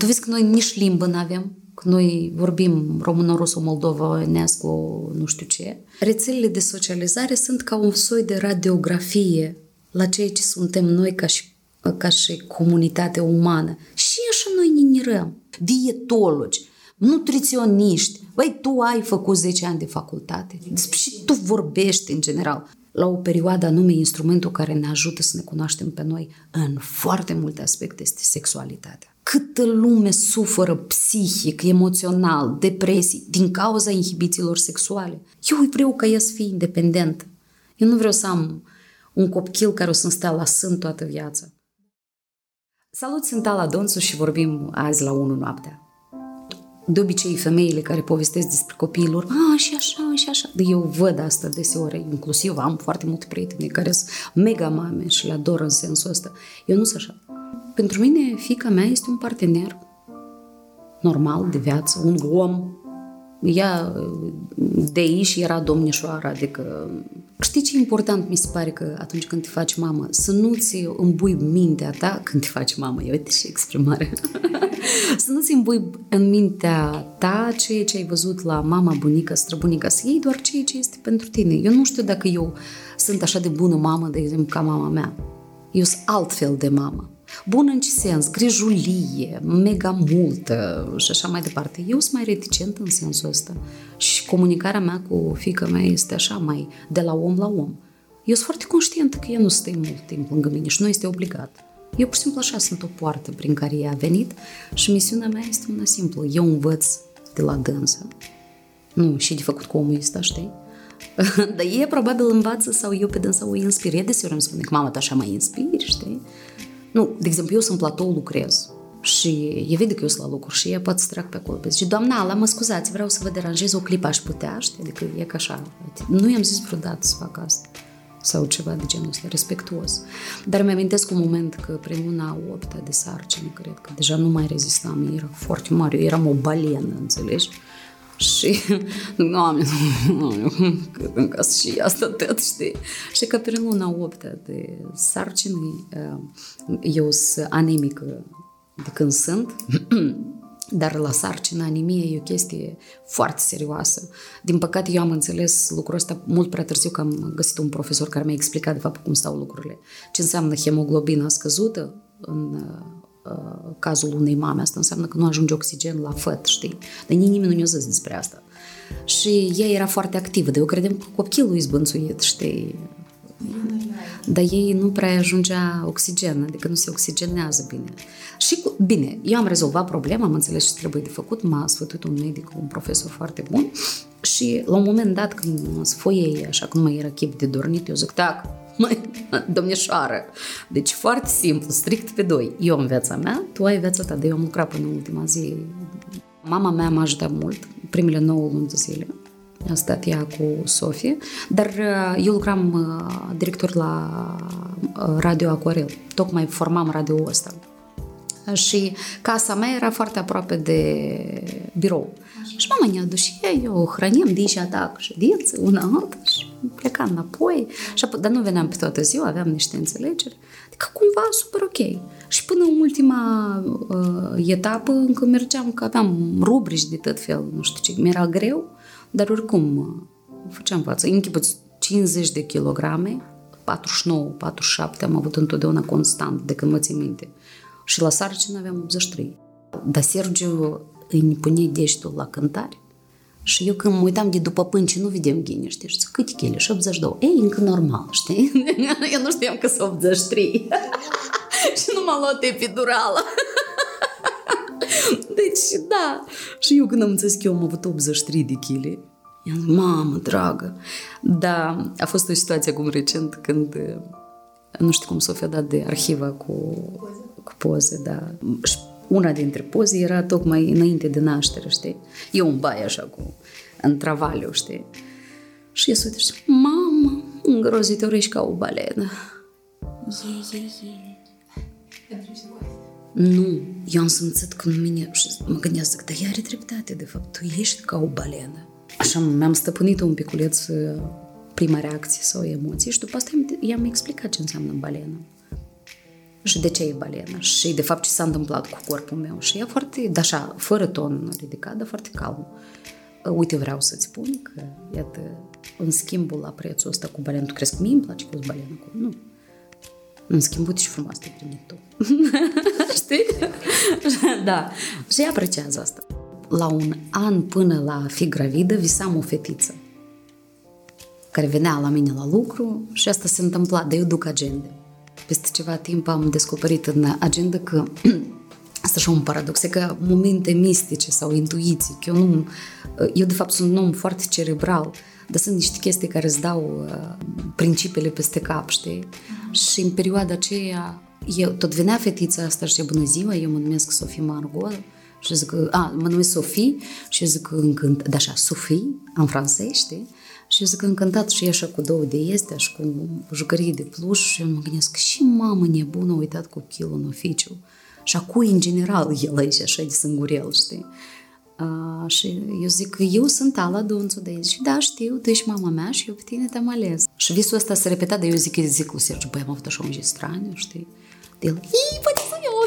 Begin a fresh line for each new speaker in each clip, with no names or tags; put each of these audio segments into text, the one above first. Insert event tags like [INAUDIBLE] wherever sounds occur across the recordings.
Tu vezi că noi nici limbă nu avem, că noi vorbim română, rusă, moldovenească, nu știu ce. Rețelele de socializare sunt ca un soi de radiografie la ceea ce suntem noi ca și, ca și comunitate umană. Și așa noi ne nirăm. Dietologi, nutriționiști. Băi, tu ai făcut 10 ani de facultate. Despre și tu vorbești în general. La o perioadă anume, instrumentul care ne ajută să ne cunoaștem pe noi în foarte multe aspecte este sexualitatea. Câtă lume suferă psihic, emoțional, depresii din cauza inhibițiilor sexuale. Eu vreau ca ea să fie independentă. Eu nu vreau să am un copil care o să-mi stea la sân toată viața. Salut, sunt Ala Donsu și vorbim azi la 1 noaptea de obicei femeile care povestesc despre copiilor, a, și așa, și așa. Eu văd asta deseori, inclusiv am foarte multe prieteni care sunt mega mame și le ador în sensul ăsta. Eu nu sunt așa. Pentru mine, fica mea este un partener normal de viață, un om. Ea de aici era domnișoara, adică... Știi ce important mi se pare că atunci când te faci mamă, să nu-ți îmbui mintea ta când te faci mamă. Eu uite și exprimare. [LAUGHS] să nu-ți îmbui în mintea ta ceea ce ai văzut la mama, bunica, străbunica, să iei doar ceea ce este pentru tine. Eu nu știu dacă eu sunt așa de bună mamă, de exemplu, ca mama mea. Eu sunt altfel de mamă. Bun în ce sens? Grijulie, mega multă și așa mai departe. Eu sunt mai reticent în sensul ăsta. Și comunicarea mea cu fica mea este așa mai de la om la om. Eu sunt foarte conștientă că ea nu stă mult timp lângă mine și nu este obligat. Eu pur și simplu așa sunt o poartă prin care ea a venit și misiunea mea este una simplă. Eu învăț de la dânsă. Nu, și de făcut cu omul ăsta, știi? [LAUGHS] Dar e probabil învață sau eu pe dânsa o inspir. E deseori îmi spune că mama ta așa mă inspiri, știi? Nu, de exemplu, eu sunt platou, lucrez. Și e vede că eu sunt la lucru și ea poate să trag pe acolo. Zice, doamna, la mă scuzați, vreau să vă deranjez o clipă, aș putea, știi? Adică e ca așa. Nu i-am zis vreodată să fac asta sau ceva de genul ăsta, respectuos. Dar mi amintesc un moment că prin luna 8 de sarcină, cred că deja nu mai rezistam, era foarte mare, eu eram o balenă, înțelegi? Și, [LAUGHS] doamne, [LAUGHS] cât în casă și asta tot, știi? Și că prin luna 8 de sarcină, eu sunt anemică de când sunt, [CLEARS THROAT] dar la sarcină, anemie e o chestie foarte serioasă. Din păcate, eu am înțeles lucrul ăsta mult prea târziu că am găsit un profesor care mi-a explicat de fapt cum stau lucrurile. Ce înseamnă hemoglobina scăzută în uh, cazul unei mame. Asta înseamnă că nu ajunge oxigen la făt, știi? Dar nimeni nu ne-a zis despre asta. Și ea era foarte activă, dar eu credem că copilul e zbânțuit, știi? dar ei nu prea ajungea oxigen, adică nu se oxigenează bine. Și cu, bine, eu am rezolvat problema, am înțeles ce trebuie de făcut, m-a sfătuit un medic, un profesor foarte bun și la un moment dat când mă sfoiei, așa că nu mai era chip de dormit, eu zic, tac, mai, [LAUGHS] domnișoară. Deci foarte simplu, strict pe doi. Eu am viața mea, tu ai viața ta, de eu am lucrat până în ultima zi. Mama mea m-a ajutat mult, primele 9 luni de zile a stat ea cu Sofie, dar uh, eu lucram uh, director la uh, Radio Aquarel, tocmai formam radio ăsta. Și casa mea era foarte aproape de birou. Așa. Și mama ne-a dus și eu o hrănim de aici atac ședință, una alta și plecam înapoi. Și apoi, dar nu veneam pe toată ziua, aveam niște înțelegeri. Adică cumva super ok. Și până în ultima uh, etapă încă mergeam, că aveam rubrici de tot fel, nu știu ce, mi-era greu dar oricum făceam față. Închipuți 50 de kilograme, 49, 47 am avut întotdeauna constant de când mă țin minte. Și la sarcină aveam 83. Dar Sergiu îi pune deștul la cântare și eu când mă uitam de după pânci, nu vedem ghine, știi? Și câte chele? Și 82. Ei, încă normal, știi? eu nu știam că sunt 83. și nu m-a luat epidurală. Deci, da. Și eu când am înțeles că eu am avut 83 de kg, i-am zis, mamă, dragă. Da, a fost o situație acum recent când nu știu cum s-o fi dat de arhiva cu, cu poze, da. Și una dintre poze era tocmai înainte de naștere, știi? Eu în baie așa cu, în travaliu, știi? Și eu uite și mamă, îngrozitor ești ca o balenă. E, e, e. Nu, eu am simțit că în mine și mă gândesc că ea are dreptate, de fapt, tu ești ca o balenă. Așa mi-am stăpânit un piculeț uh, prima reacție sau emoție și după asta i-am explicat ce înseamnă balenă. Și de ce e balenă și de fapt ce s-a întâmplat cu corpul meu și e foarte, da, așa, fără ton ridicat, dar foarte calm. Uite, vreau să-ți spun că, iată, în schimbul la prețul ăsta cu balenă, tu crezi că mie îmi place cu balenă? Cu... Nu. În schimb, uite și frumos te primit tu. [LAUGHS] Știi? [LAUGHS] da. Și ea apreciază asta. La un an până la a fi gravidă, visam o fetiță care venea la mine la lucru și asta se întâmpla, de eu duc agende. Peste ceva timp am descoperit în agenda că [CLEARS THROAT] asta și un paradox, e că momente mistice sau intuiții, că eu nu, eu de fapt sunt un om foarte cerebral, dar sunt niște chestii care îți dau uh, principiile peste cap, știi? Mm-hmm. Și în perioada aceea, eu, tot venea fetița asta și bună ziua, eu mă numesc Sofie Margot, și zic că, a, mă numesc Sofie și zic că încânt, da așa, Sofie, în francez, știi? Și zic că încântat și așa cu două de este și cu jucării de pluș și eu mă gândesc și mamă nebună a uitat copilul în oficiu. Și acu în general [LAUGHS] el aici așa de sângurel, știi? Uh, și eu zic că eu sunt Ala Donțu de aici. Și da, știu, tu ești mama mea și eu pe tine te-am ales. Și visul ăsta se repeta, dar eu zic, zic cu Sergiu, băi, am avut așa un gest straniu, știi? De el, ii, fetiță mea, o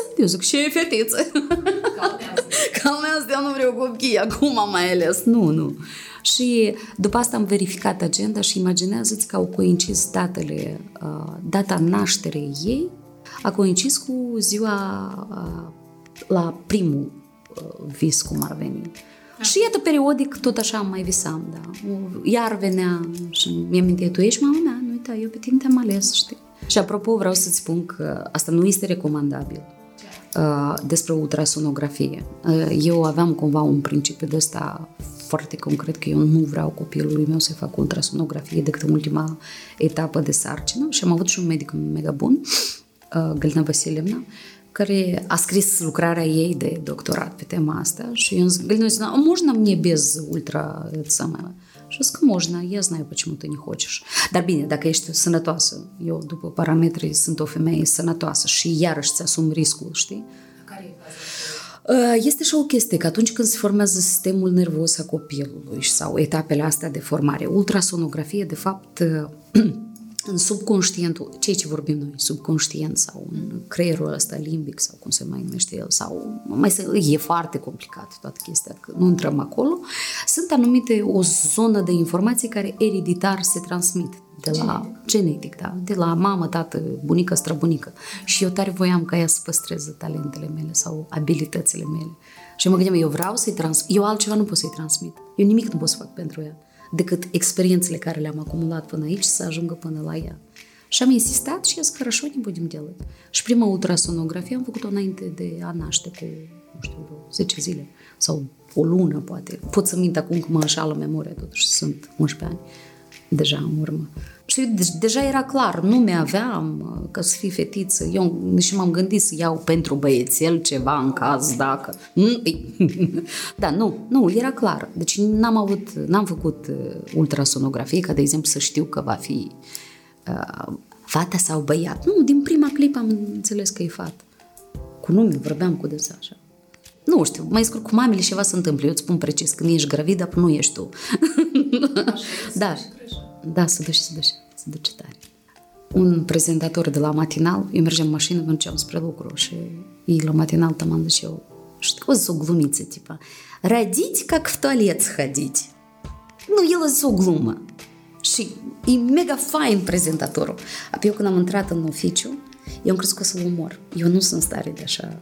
fetiță. Eu zic, ce e fetiță? Calmează, eu nu vreau copii, acum am mai ales. Nu, nu. Și după asta am verificat agenda și imaginează-ți că au coincis datele, uh, data nașterii ei a coincis cu ziua uh, la primul uh, vis, cum ar veni. Da. Și iată, periodic, tot așa mai visam, da. Iar venea și mi-am mintit, tu ești mama mea, nu uita, eu pe tine te-am ales, știi? Și apropo, vreau să-ți spun că asta nu este recomandabil uh, despre ultrasonografie. Uh, eu aveam cumva un principiu de ăsta foarte concret că eu nu vreau copilului meu să fac ultrasonografie decât în ultima etapă de sarcină și am avut și un medic mega bun, uh, Galina Vasilevna, care a scris lucrarea ei de doctorat pe tema asta și eu zic, Галина Васильевна, можно мне без ультра это самое? Și zic că можно, я знаю, почему ты не хочешь. Dar bine, dacă ești sănătoasă, eu după parametrii sunt o femeie sănătoasă și iarăși ți asum riscul, știi? Care e este și o chestie că atunci când se formează sistemul nervos a copilului sau etapele astea de formare, ultrasonografie, de fapt, în subconștientul, cei ce vorbim noi, subconștient sau în creierul ăsta limbic sau cum se mai numește el, sau mai să, e foarte complicat toată chestia, că nu intrăm acolo, sunt anumite o zonă de informații care ereditar se transmit de la genetic, genetic da, de la mamă, tată, bunică, străbunică. Și eu tare voiam ca ea să păstreze talentele mele sau abilitățile mele. Și mă gândeam, eu vreau să-i transmit, eu altceva nu pot să-i transmit. Eu nimic nu pot să fac pentru ea decât experiențele care le-am acumulat până aici să ajungă până la ea. Și am insistat și zis, хорошо, не будем делать. Și prima ultrasonografie am făcut-o înainte de a naște cu, nu știu, vreo 10 zile sau o lună, poate. Pot să mint acum că mă înșală memoria, totuși sunt 11 ani deja în urmă. și de- deja era clar, nu mi-aveam uh, ca să fii fetiță. Eu și m-am gândit să iau pentru băiețel ceva în caz dacă... [LAUGHS] da, nu, nu, era clar. Deci n-am avut, n-am făcut uh, ultrasonografie ca de exemplu să știu că va fi uh, fata sau băiat. Nu, din prima clipă am înțeles că e fată. Cu nume vorbeam cu desa așa. Nu știu, mai scurt cu mamele ceva se întâmplă. Eu îți spun precis, când ești gravidă, nu ești tu. [LAUGHS] da, da, să duci, să duci, să duci tare. Un prezentator de la matinal, eu mergeam în mașină, mă duceam spre lucru și ei la matinal там zice eu, știu, o zis o glumiță, tipa, родить как в туалет сходить. Nu, el a zis o glumă. Și e mega fain prezentatorul. Apoi eu când am intrat în oficiu, eu am crezut că să-l umor. Eu nu sunt stare de așa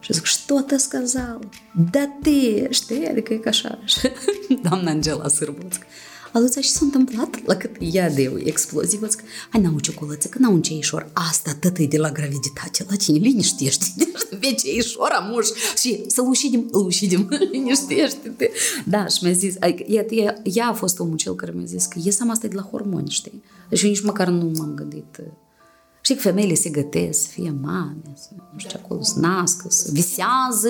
și zic, что ты сказал? Да ты, știi? Adică e ca așa. [LAUGHS] Doamna Angela Sârboțcă. Aluța și s-a întâmplat? La cât? Ea de explozivă, zic, hai n-au ciocolăță, că n-au un ceișor. Asta tătăi de la graviditate, la cine liniștește, [LAUGHS] pe ceișor amuș și să ușidim, ușidim, [LAUGHS] liniștește-te. Da, și mi-a zis, ea, ea, ea a fost omul cel care mi-a zis că ies am asta de la hormoni, știi? Deci eu nici măcar nu m-am gândit Știi că femeile se gătesc să fie mame, să, nu știu, acolo să nască, să visează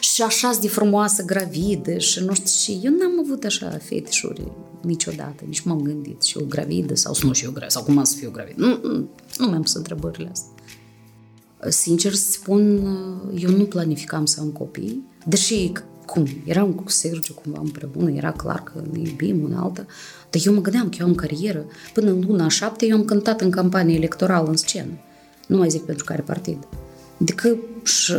și așa de frumoasă gravidă și nu știu și eu n-am avut așa fetișuri niciodată, nici m-am gândit și eu gravidă sau să nu și eu gravidă sau cum am să fiu gravidă. Nu, nu, nu mi-am pus întrebările astea. Sincer să spun, eu nu planificam să am copii, deși cum, eram cu Sergiu cumva împreună, era clar că ne iubim una alta, dar eu mă gândeam că eu am carieră. Până în luna șapte eu am cântat în campanie electorală în scenă. Nu mai zic pentru care partid. Adică, și,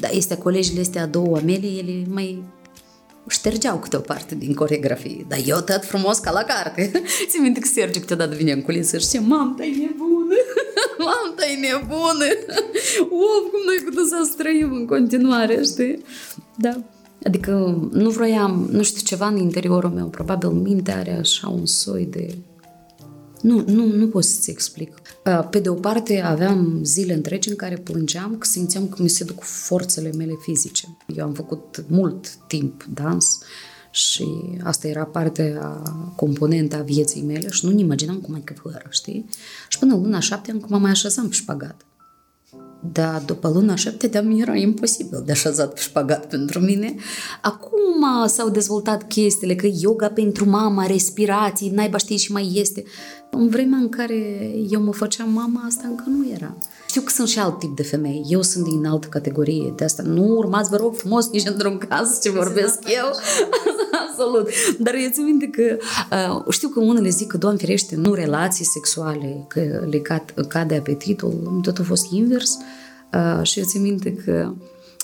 da, este colegile astea două mele, ele mai ștergeau câte o parte din coregrafie. Dar eu tot frumos ca la carte. [LAUGHS] Ți minte că Sergiu câteodată vine în culisă și zice, mam, tai nebună, [LAUGHS] mam, tai nebună. [LAUGHS] Of, cum noi putem să străim în continuare, știi? Da. Adică nu vroiam, nu știu, ceva în interiorul meu, probabil mintea are așa un soi de nu, nu, nu pot să-ți explic. Pe de o parte, aveam zile întregi în care plângeam că simțeam că mi se duc forțele mele fizice. Eu am făcut mult timp dans și asta era parte a componenta vieții mele și nu-mi imaginam cum ai că fără, știi? Și până luna șapte am mă mai așezam pe șpagat. Dar după luna șapte de era imposibil de așezat pe șpagat pentru mine. Acum s-au dezvoltat chestiile, că yoga pentru mama, respirații, naiba știi și mai este. În vremea în care eu mă făceam mama, asta încă nu era. Știu că sunt și alt tip de femei. Eu sunt din altă categorie. De asta nu urmați, vă rog frumos, nici într-un caz ce vorbesc eu. [LAUGHS] Absolut. Dar eu țin minte că uh, știu că unele zic că, Doamne ferește, nu relații sexuale, că le cad, cade apetitul. Tot a fost invers. Uh, și eu țin minte că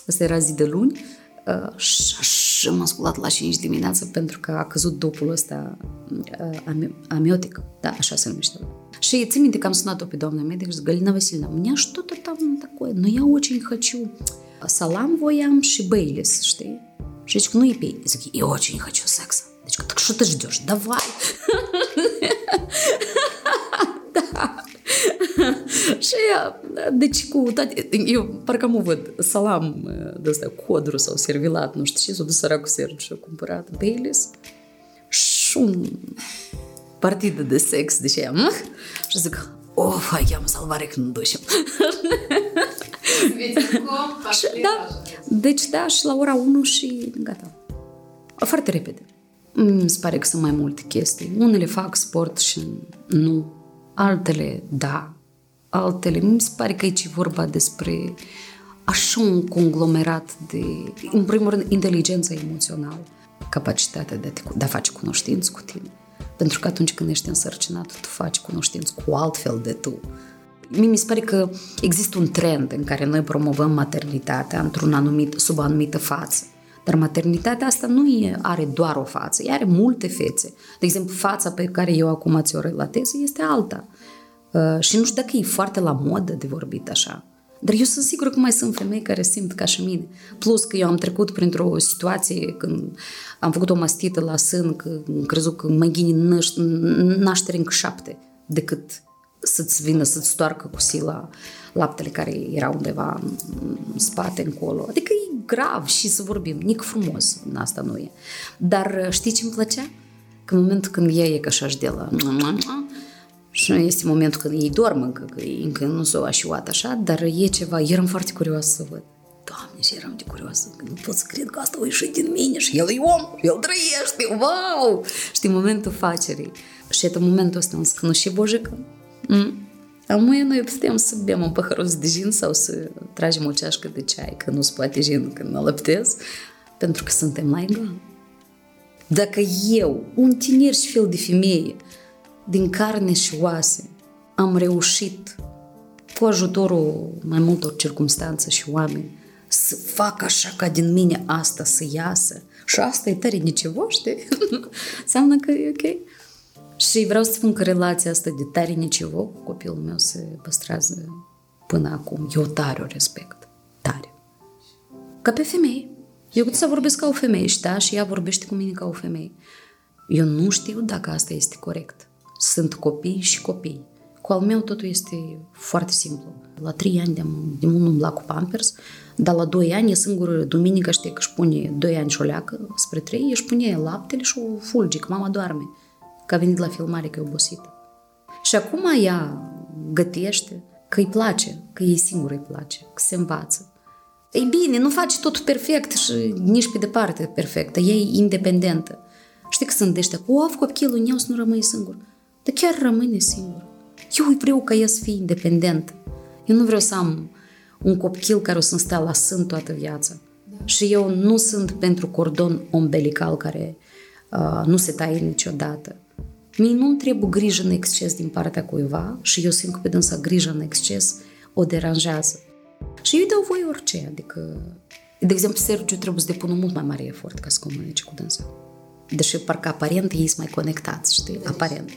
asta era zi de luni uh, și am ascultat la 5 dimineața pentru că a căzut dopul ăsta uh, amiotic. Da, așa se numește. Și țin minte că am sunat-o pe doamna medic și Galina Vasilina, у меня что-то там такое, но я очень хочу. Салам voiam și Baileys, știi? Și zic, nu e pe Zic, eu очень хочу секса. Deci, так что ты ждешь? Давай! da. și deci cu toate, eu parcă mă văd salam de ăsta, codru sau servilat, nu știu ce, s-a dus săracul Sergiu și a cumpărat Baileys și un partidă de sex, deci ea, și zic, of, hai, am salvare când ducem. da, deci da, și la ora 1 și gata. Foarte repede. Mi se pare că sunt mai multe chestii. Unele fac sport și nu. Altele, da. Altele, mi se pare că aici e vorba despre așa un conglomerat de, în primul rând, inteligența emoțională, capacitatea de a, te, de a face cunoștință cu tine. Pentru că atunci când ești însărcinat, tu faci cunoștință cu altfel de tu. Mie mi se pare că există un trend în care noi promovăm maternitatea într-un anumit, sub o anumită față. Dar maternitatea asta nu e, are doar o față, ea are multe fețe. De exemplu, fața pe care eu acum ți-o relatez este alta. Uh, și nu știu dacă e foarte la modă de vorbit așa. Dar eu sunt sigură că mai sunt femei care simt ca și mine. Plus că eu am trecut printr-o situație când am făcut o mastită la sân, că am crezut că mai ghini naștere încă șapte decât să-ți vină să-ți stoarcă cu sila laptele care era undeva în spate, încolo. Adică e grav și să vorbim, nic frumos, asta nu e. Dar știi ce îmi plăcea? Că în momentul când ea e ca așa de la și este momentul când ei dorm încă, că ei încă nu s-au așuat așa, dar e ceva, eram foarte curioasă să văd. Doamne, și eram de curioasă, că nu pot să cred că asta a ieșit din mine și el e om, el trăiește, wow! Știi, momentul facerii. Și e momentul ăsta, însă nu și bojică. Mm. Amuie noi putem să bem un paharus de gin sau să tragem o ceașcă de ceai, că nu-ți poate gin când mă lăptez, pentru că suntem la egal. Dacă eu, un tiner și fel de femeie, din carne și oase, am reușit, cu ajutorul mai multor circunstanțe și oameni, să fac așa ca din mine asta să iasă. Și asta e tare nicevo, știi? [LAUGHS] Înseamnă că e ok. Și vreau să spun că relația asta de tare nicevo cu copilul meu se păstrează până acum. Eu tare o respect. Tare. Ca pe femei. Eu să vorbesc ca o femeie și da, și ea vorbește cu mine ca o femeie. Eu nu știu dacă asta este corect sunt copii și copii. Cu al meu totul este foarte simplu. La trei ani de, de mult umbla cu Pampers, dar la doi ani e singură duminică știi că își pune doi ani și o leacă, spre trei își pune laptele și o fulgi, că mama doarme, că a venit la filmare că e obosită. Și acum ea gătește, că îi place, că ei singură îi place, că se învață. Ei bine, nu face tot perfect și nici pe departe perfect, ea e independentă. Știi că sunt de ăștia, of, copilul meu să nu rămâi singur dar chiar rămâne singur. Eu vreau ca ea să fie independent. Eu nu vreau să am un copil care o să-mi stea la sân toată viața. Da. Și eu nu sunt pentru cordon umbilical care uh, nu se taie niciodată. Mie nu-mi trebuie grijă în exces din partea cuiva și eu simt că pe dânsa grijă în exces o deranjează. Și eu îi dau voi orice, adică... De exemplu, Sergiu trebuie să depună mult mai mare efort ca să comunice cu dânsa. Deși parcă aparent ei sunt mai conectați, știi? Aparent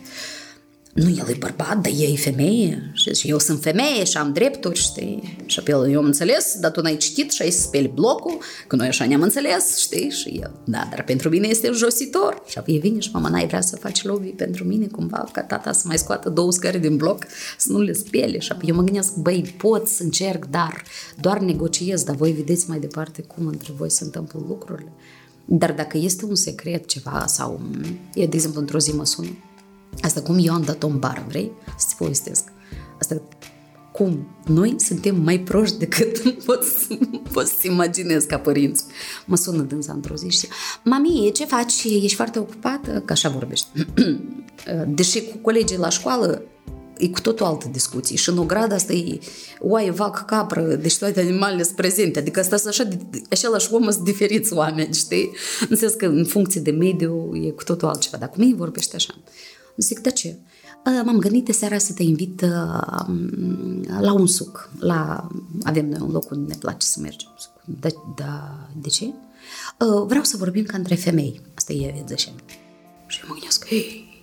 nu, el e bărbat, dar e femeie și eu sunt femeie și am drepturi, știi? Și pe el, eu am înțeles, dar tu n-ai citit și ai să speli blocul, că noi așa ne-am înțeles, știi? Și el, da, dar pentru mine este jositor. Și apoi vine și mama, n-ai vrea să faci lobby pentru mine cumva, ca tata să mai scoată două scări din bloc, să nu le spele. Și apoi eu mă gândesc, băi, pot să încerc, dar doar negociez, dar voi vedeți mai departe cum între voi se întâmplă lucrurile. Dar dacă este un secret ceva sau, e de exemplu, într-o zi mă sună, Asta cum eu am dat-o în bară, vrei? Să-ți povestesc. Asta cum noi suntem mai proști decât [LAUGHS] poți, poți să imaginezi ca părinți. Mă sună dânsa într-o zi și Mami, ce faci? Ești foarte ocupată? Că așa vorbești. [CLEARS THROAT] Deși cu colegii la școală e cu totul altă discuție. Și în ogradă asta e oaie, vac, capră, deci toate animalele sunt prezente. Adică asta sunt așa, același om sunt diferiți oameni, știi? În sens că în funcție de mediu e cu totul altceva. Dar cum ei vorbește așa? Zic, de ce? M-am gândit de seara să te invit la un suc. La... Avem noi un loc unde ne place să mergem. Da, da, de ce? Vreau să vorbim ca între femei. Asta e zășen. Și mă gândesc, hei,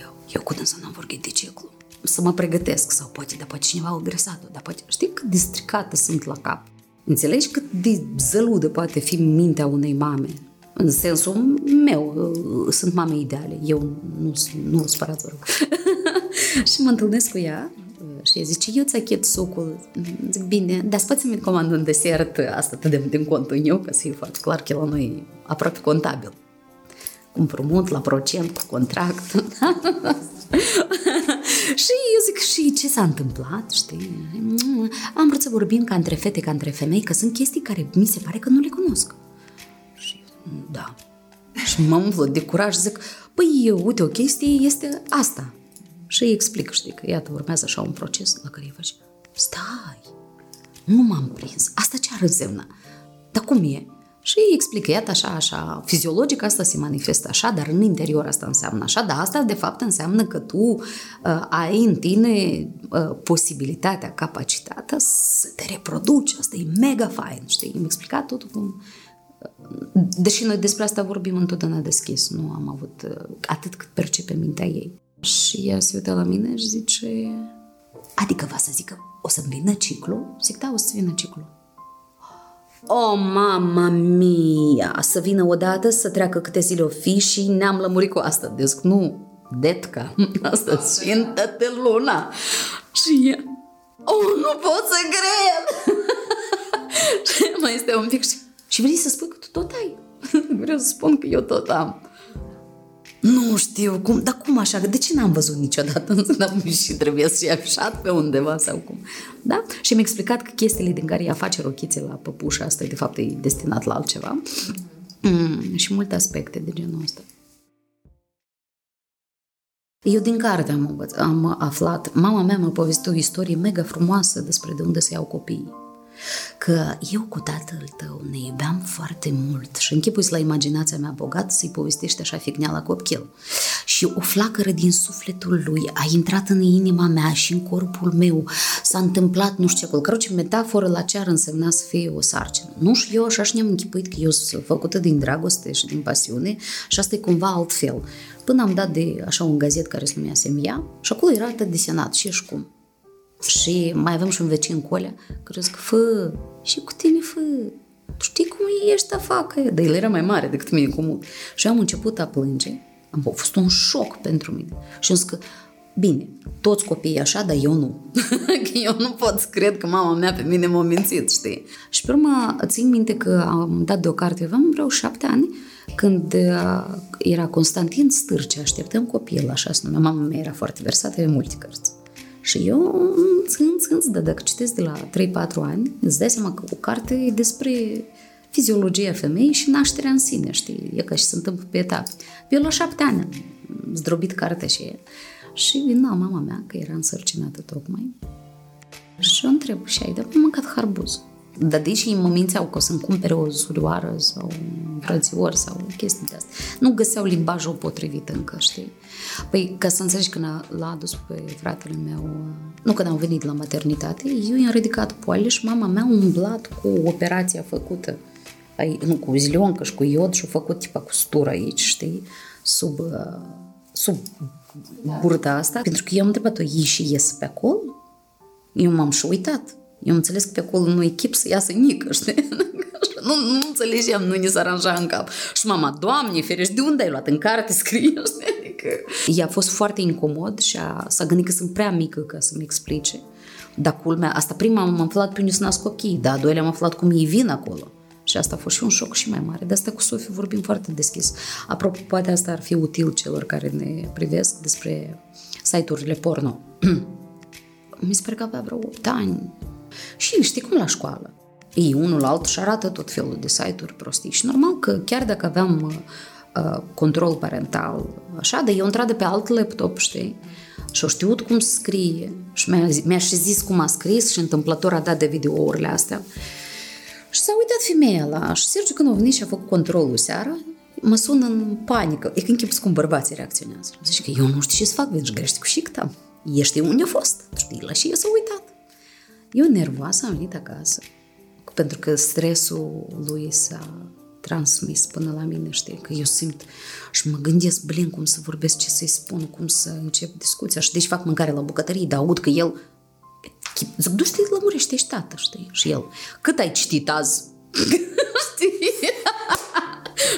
eu, eu cu dânsa n-am vorbit de ciclu. Să mă pregătesc sau poate, dar poate cineva a agresat-o, dar poate, știi cât de stricate sunt la cap. Înțelegi cât de zăludă poate fi mintea unei mame în sensul meu, sunt mame ideale, eu nu, nu spărați, vă rog. și mă întâlnesc cu ea și ea zice, eu ți achit sucul. Zic, bine, dar spați-mi comandă un desert, asta te dăm din contul eu, ca să fie foarte clar că la noi e aproape contabil. Cu împrumut, la procent, cu contract. [LAUGHS] și eu zic, și ce s-a întâmplat, știi? Am vrut să vorbim ca între fete, ca între femei, că sunt chestii care mi se pare că nu le cunosc. Da. Și mă umflă de curaj, zic, păi, uite, o chestie este asta. Și îi explic, știi, că iată, urmează așa un proces la care îi faci, stai, nu m-am prins, asta ce ar însemna? Dar cum e? Și îi explică, iată așa, așa, fiziologic asta se manifestă așa, dar în interior asta înseamnă așa, dar asta de fapt înseamnă că tu uh, ai în tine uh, posibilitatea, capacitatea să te reproduci, asta e mega fain, știi? Îmi explicat totul cum Deși noi despre asta vorbim întotdeauna deschis, nu am avut uh, atât cât percepe mintea ei. Și ea se uită la mine și zice, adică va să zică, o să-mi vină ciclu? Zic, da, o să vină ciclu. O, oh, mama mia, să vină odată, să treacă câte zile o fi și ne-am lămurit cu asta. Deci nu, detca, [LAUGHS] asta sfintă-te luna. Și ea, oh, nu pot să cred! [LAUGHS] și mai este un pic și și vrei să spui că tu tot ai. [LAUGHS] Vreau să spun că eu tot am. Nu știu cum, dar cum așa? De ce n-am văzut niciodată? N-am și trebuie să fie afișat pe undeva sau cum. Da? Și mi-a explicat că chestiile din care ea face rochițe la păpușa asta, de fapt, e destinat la altceva. Mm, și multe aspecte de genul ăsta. Eu din carte am, am aflat, mama mea m-a povestit o istorie mega frumoasă despre de unde se iau copiii că eu cu tatăl tău ne iubeam foarte mult și închipui la imaginația mea bogată să-i povestește așa la copil. Și o flacără din sufletul lui a intrat în inima mea și în corpul meu. S-a întâmplat nu știu ce acolo. Căruce, metaforă la ce ar însemna să fie o sarcină. Nu știu, eu așa și ne-am închipuit că eu sunt făcută din dragoste și din pasiune și asta e cumva altfel. Până am dat de așa un gazet care se numea Semia și acolo era atât desenat și ești cum. Și mai avem și un vecin Colea, care zic, fă, și cu tine fă, tu știi cum ești afacă? Dar el era mai mare decât mine cu mult. Și am început a plânge, am fost un șoc pentru mine. Și am zis că, bine, toți copiii așa, dar eu nu. [LAUGHS] că eu nu pot să cred că mama mea pe mine m-a mințit, știi? Și pe urmă, țin minte că am dat de o carte, aveam vreo șapte ani, când uh, era Constantin Stârce, așteptăm copil, așa se numea. Mama mea era foarte versată, avea multe cărți. Și eu țin, țin, dar dacă citesc de la 3-4 ani, îți dai seama că o carte e despre fiziologia femeii și nașterea în sine, știi? E ca și se întâmplă pe etape. Eu la șapte ani am zdrobit cartea și și vin la mama mea, că era însărcinată tocmai, și o întreb, și ai de mâncat harbuz? Dar deși mă mințeau că o să-mi cumpere o surioară sau un frățior sau chestii de astea. Nu găseau limbajul potrivit încă, știi? Păi, ca să înțelegi, când l-a adus pe fratele meu, nu când am venit la maternitate, eu i-am ridicat poale și mama mea a umblat cu operația făcută nu, cu zilioncă și cu iod și a făcut tipa cu stură aici, știi, sub, uh, sub burta asta, pentru că eu am întrebat-o, ei și ies pe acolo? Eu m-am și uitat. Eu am înțeles că pe acolo nu e chip să iasă nică, știi? [LAUGHS] nu, nu înțelegeam, nu ni se aranja în cap. Și mama, Doamne, ferești, de unde ai luat? În carte scrie, [LAUGHS] știi? Adică... Ea a fost foarte incomod și a, s-a gândit că sunt prea mică ca să-mi explice. Dar culmea, asta prima am aflat pe unde să nasc copiii, dar a doilea am aflat cum ei vin acolo. Și asta a fost și un șoc și mai mare. De asta cu Sofie vorbim foarte deschis. Apropo, poate asta ar fi util celor care ne privesc despre site-urile porno. [CLEARS THROAT] Mi se pare că avea vreo 8 ani. Și știi cum la școală. Ei, unul alt și arată tot felul de site-uri prostii. Și normal că chiar dacă aveam uh, uh control parental, așa, dar eu intrat de pe alt laptop, știi? Și o știut cum să scrie. Și mi-a, mi-a și zis cum a scris și întâmplător a dat de videourile astea. Și s-a uitat femeia la... Și Sergiu când a venit și a făcut controlul seara, mă sună în panică. E când chip cum bărbații reacționează. Zice că eu nu știu ce să fac, vezi, grești cu șicta. Ești unde a fost. Știi, la și eu s-a uitat. Eu nervoasă am venit acasă. Pentru că stresul lui s-a transmis până la mine, știi, că eu simt și mă gândesc, blin, cum să vorbesc, ce să-i spun, cum să încep discuția și deci fac mâncare la bucătărie, dar aud că el Zic, du te lămurește, ești tată, știi? Și el, cât ai citit azi? [LAUGHS] știi?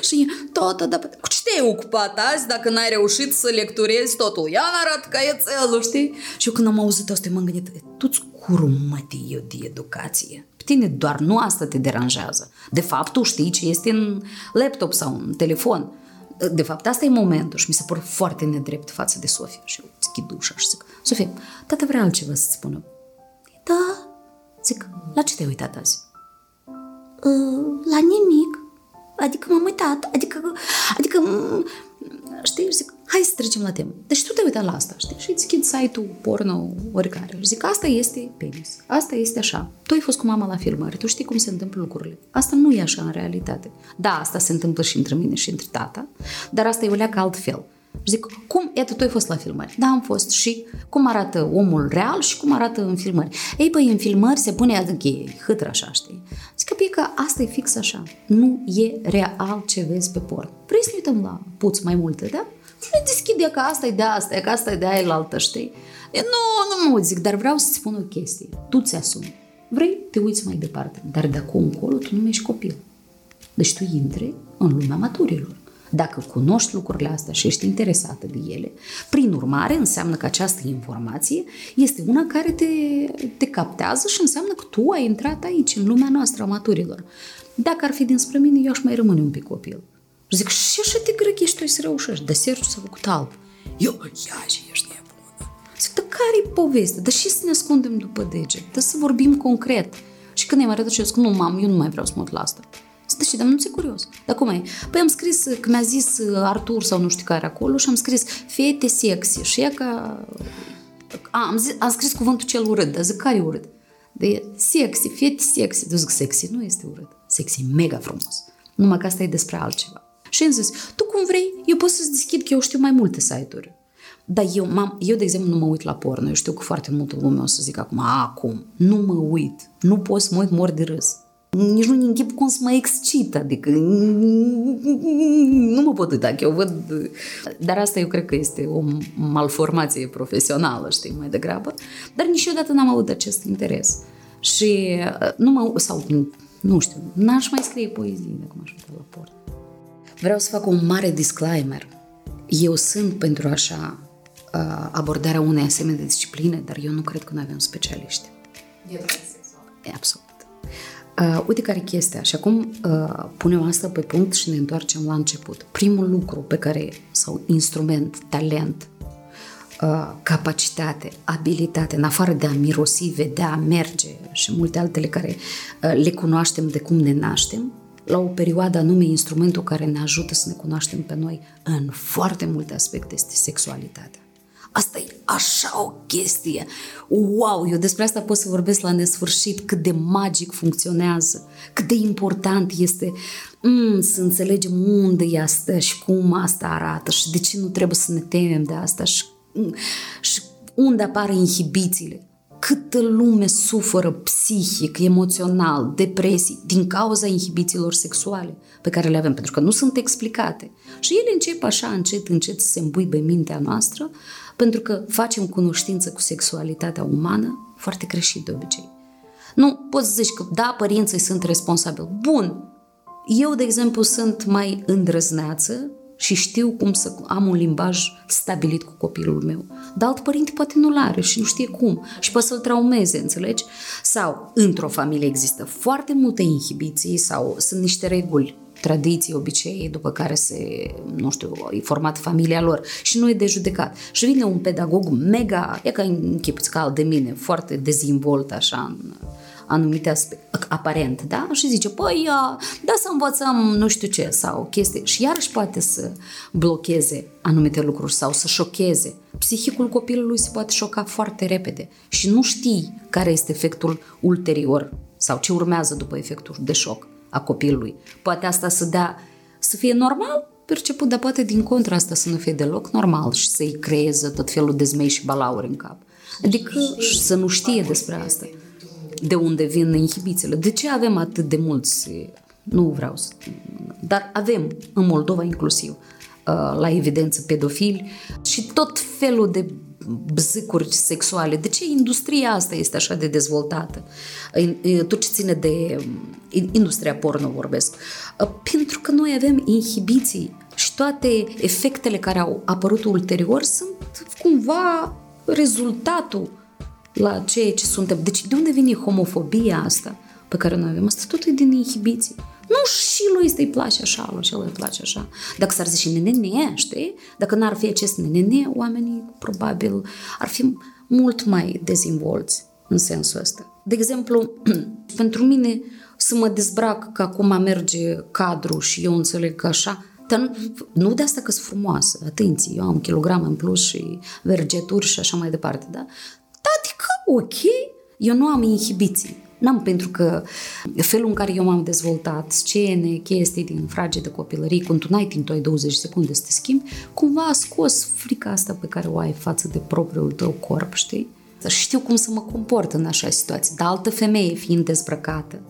Și tot, dar cu ce te-ai ocupat azi dacă n-ai reușit să lecturezi totul? Ia arată caietelul, știi? Și eu când am auzit asta, m-am gândit, tu-ți curmătii eu de educație. Pe tine doar nu asta te deranjează. De fapt, tu știi ce este în laptop sau în telefon. De fapt, asta e momentul și mi se pare foarte nedrept față de Sofia. Și eu schid ușa și zic, Sofia, tata vrea altceva să-ți spună. Da. Zic, la ce te-ai uitat azi? Uh, la nimic. Adică m-am uitat, adică, adică, știi, zic, hai să trecem la temă. Deci tu te uitat la asta, știi, și deschid site-ul porno oricare. Și zic, asta este penis, asta este așa. Tu ai fost cu mama la filmări, tu știi cum se întâmplă lucrurile. Asta nu e așa în realitate. Da, asta se întâmplă și între mine și între tata, dar asta e o leacă altfel. Și zic, cum, iată, tu ai fost la filmări. Da, am fost. Și cum arată omul real și cum arată în filmări. Ei, păi, în filmări se pune, adică e hâtră așa, știi? Zic că, că asta e fix așa. Nu e real ce vezi pe porn. Vrei să ne uităm la puț mai multe, da? Nu deschide că asta e de asta, că asta e de aia la altă, știi? E, nu, nu, nu, zic, dar vreau să spun o chestie. Tu ți-asumi. Vrei, te uiți mai departe. Dar de acum încolo tu nu mai ești copil. Deci tu intri în lumea maturilor. Dacă cunoști lucrurile astea și ești interesată de ele, prin urmare înseamnă că această informație este una care te, te captează și înseamnă că tu ai intrat aici, în lumea noastră a maturilor. Dacă ar fi dinspre mine, eu aș mai rămâne un pic copil. Și zic, și așa te grăchești, tu să reușești. Dar Sergiu s-a făcut alb. Eu, ia și ești nebună. Zic, dar care e povestea? Dar și să ne ascundem după deget? Dar să vorbim concret. Și când i-am arătat și eu zic, nu, mam, eu nu mai vreau să mă la asta. Zic, și dar nu ți curios. Dar cum e? Păi am scris, că mi-a zis Artur sau nu știu care acolo și am scris fete sexy și e ca... A, am, zis, am scris cuvântul cel urât, dar zic, care e urât? De sexy, fete sexy. De zic, sexy nu este urât. Sexy mega frumos. Numai că asta e despre altceva. Și am zis, tu cum vrei, eu pot să-ți deschid, că eu știu mai multe site-uri. Dar eu, mam, eu, de exemplu, nu mă uit la porno. Eu știu că foarte multă lume o să zic acum, acum, nu mă uit. Nu pot să mă uit mor de râs nici nu închip cum să mă excită, adică nu mă pot uita, că eu văd... Dar asta eu cred că este o malformație profesională, știi, mai degrabă. Dar niciodată n-am avut acest interes. Și uh, nu mă... sau nu știu, n-aș mai scrie poezii de cum aș uita la port. Vreau să fac un mare disclaimer. Eu sunt pentru așa uh, abordarea unei asemenea discipline, dar eu nu cred că noi avem specialiști. E absolut. Uh, uite care chestia. Și acum uh, punem asta pe punct și ne întoarcem la început. Primul lucru pe care, sau instrument, talent, uh, capacitate, abilitate, în afară de a mirosi, vedea, merge și multe altele care uh, le cunoaștem de cum ne naștem, la o perioadă anume instrumentul care ne ajută să ne cunoaștem pe noi în foarte multe aspecte este sexualitatea. Asta e așa o chestie. Wow, eu despre asta pot să vorbesc la nesfârșit, cât de magic funcționează, cât de important este mm, să înțelegem unde e asta și cum asta arată și de ce nu trebuie să ne temem de asta și, mm, și unde apar inhibițiile câtă lume suferă psihic, emoțional, depresii din cauza inhibițiilor sexuale pe care le avem, pentru că nu sunt explicate. Și ele încep așa încet, încet să se îmbuibe mintea noastră, pentru că facem cunoștință cu sexualitatea umană foarte greșit de obicei. Nu poți să zici că da, părinții sunt responsabili. Bun, eu, de exemplu, sunt mai îndrăzneață și știu cum să am un limbaj stabilit cu copilul meu. Dar alt părinte poate nu-l are și nu știe cum și poate să-l traumeze, înțelegi? Sau într-o familie există foarte multe inhibiții sau sunt niște reguli tradiții, obicei, după care se, nu știu, e format familia lor și nu e de judecat. Și vine un pedagog mega, e ca închipuți ca al de mine, foarte dezvolt așa în anumite aspecte, aparent, da? Și zice, păi, da să învățăm nu știu ce sau chestii. Și iarăși poate să blocheze anumite lucruri sau să șocheze. Psihicul copilului se poate șoca foarte repede și nu știi care este efectul ulterior sau ce urmează după efectul de șoc a copilului. Poate asta să dea, să fie normal perceput, dar poate din contra asta să nu fie deloc normal și să-i creeze tot felul de zmei și balauri în cap. Adică să nu știe despre asta de unde vin inhibițiile. De ce avem atât de mulți, nu vreau să... Dar avem în Moldova inclusiv uh, la evidență pedofili și tot felul de bzicuri sexuale. De ce industria asta este așa de dezvoltată? Tot ce ține de industria porno vorbesc. Uh, pentru că noi avem inhibiții și toate efectele care au apărut ulterior sunt cumva rezultatul la ceea ce suntem. Deci de unde vine homofobia asta pe care noi avem? Asta tot e din inhibiții. Nu și lui ăsta îi place așa, lui celui îi place așa. Dacă s-ar zice nenene, știi? Dacă n-ar fi acest nenene, oamenii probabil ar fi mult mai dezvolți în sensul ăsta. De exemplu, [CLEARS THROAT] pentru mine să mă dezbrac că acum merge cadru și eu înțeleg că așa, dar nu de asta că sunt frumoasă, atenție, eu am kilograme în plus și vergeturi și așa mai departe, da? Adică, ok, eu nu am inhibiții. N-am pentru că felul în care eu m-am dezvoltat, scene, chestii din frage de copilărie, când tu n-ai timp, tu ai 20 secunde să te schimbi, cumva a scos frica asta pe care o ai față de propriul tău corp, știi? Știu cum să mă comport în așa situație. Dar altă femeie fiind dezbrăcată,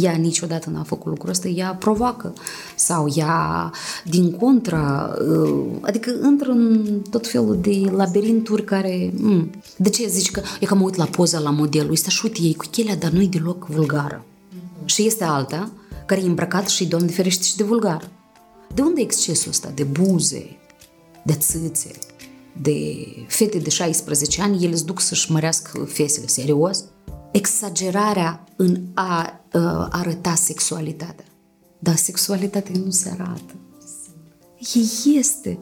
ea niciodată n-a făcut lucrul ăsta, ea provoacă sau ea din contra, uh, adică intră în tot felul de labirinturi care, mm, de ce zici că, e că mă uit la poza la modelul ăsta și uite, ei cu chelea, dar nu e deloc vulgară. Mm-hmm. Și este alta care e îmbrăcată și, Doamne ferește, și de vulgar. De unde e excesul ăsta de buze, de țâțe, de fete de 16 ani, ele îți duc să-și mărească fesele, serios? Exagerarea în a uh, arăta sexualitatea. Dar sexualitatea nu se arată. Ei este.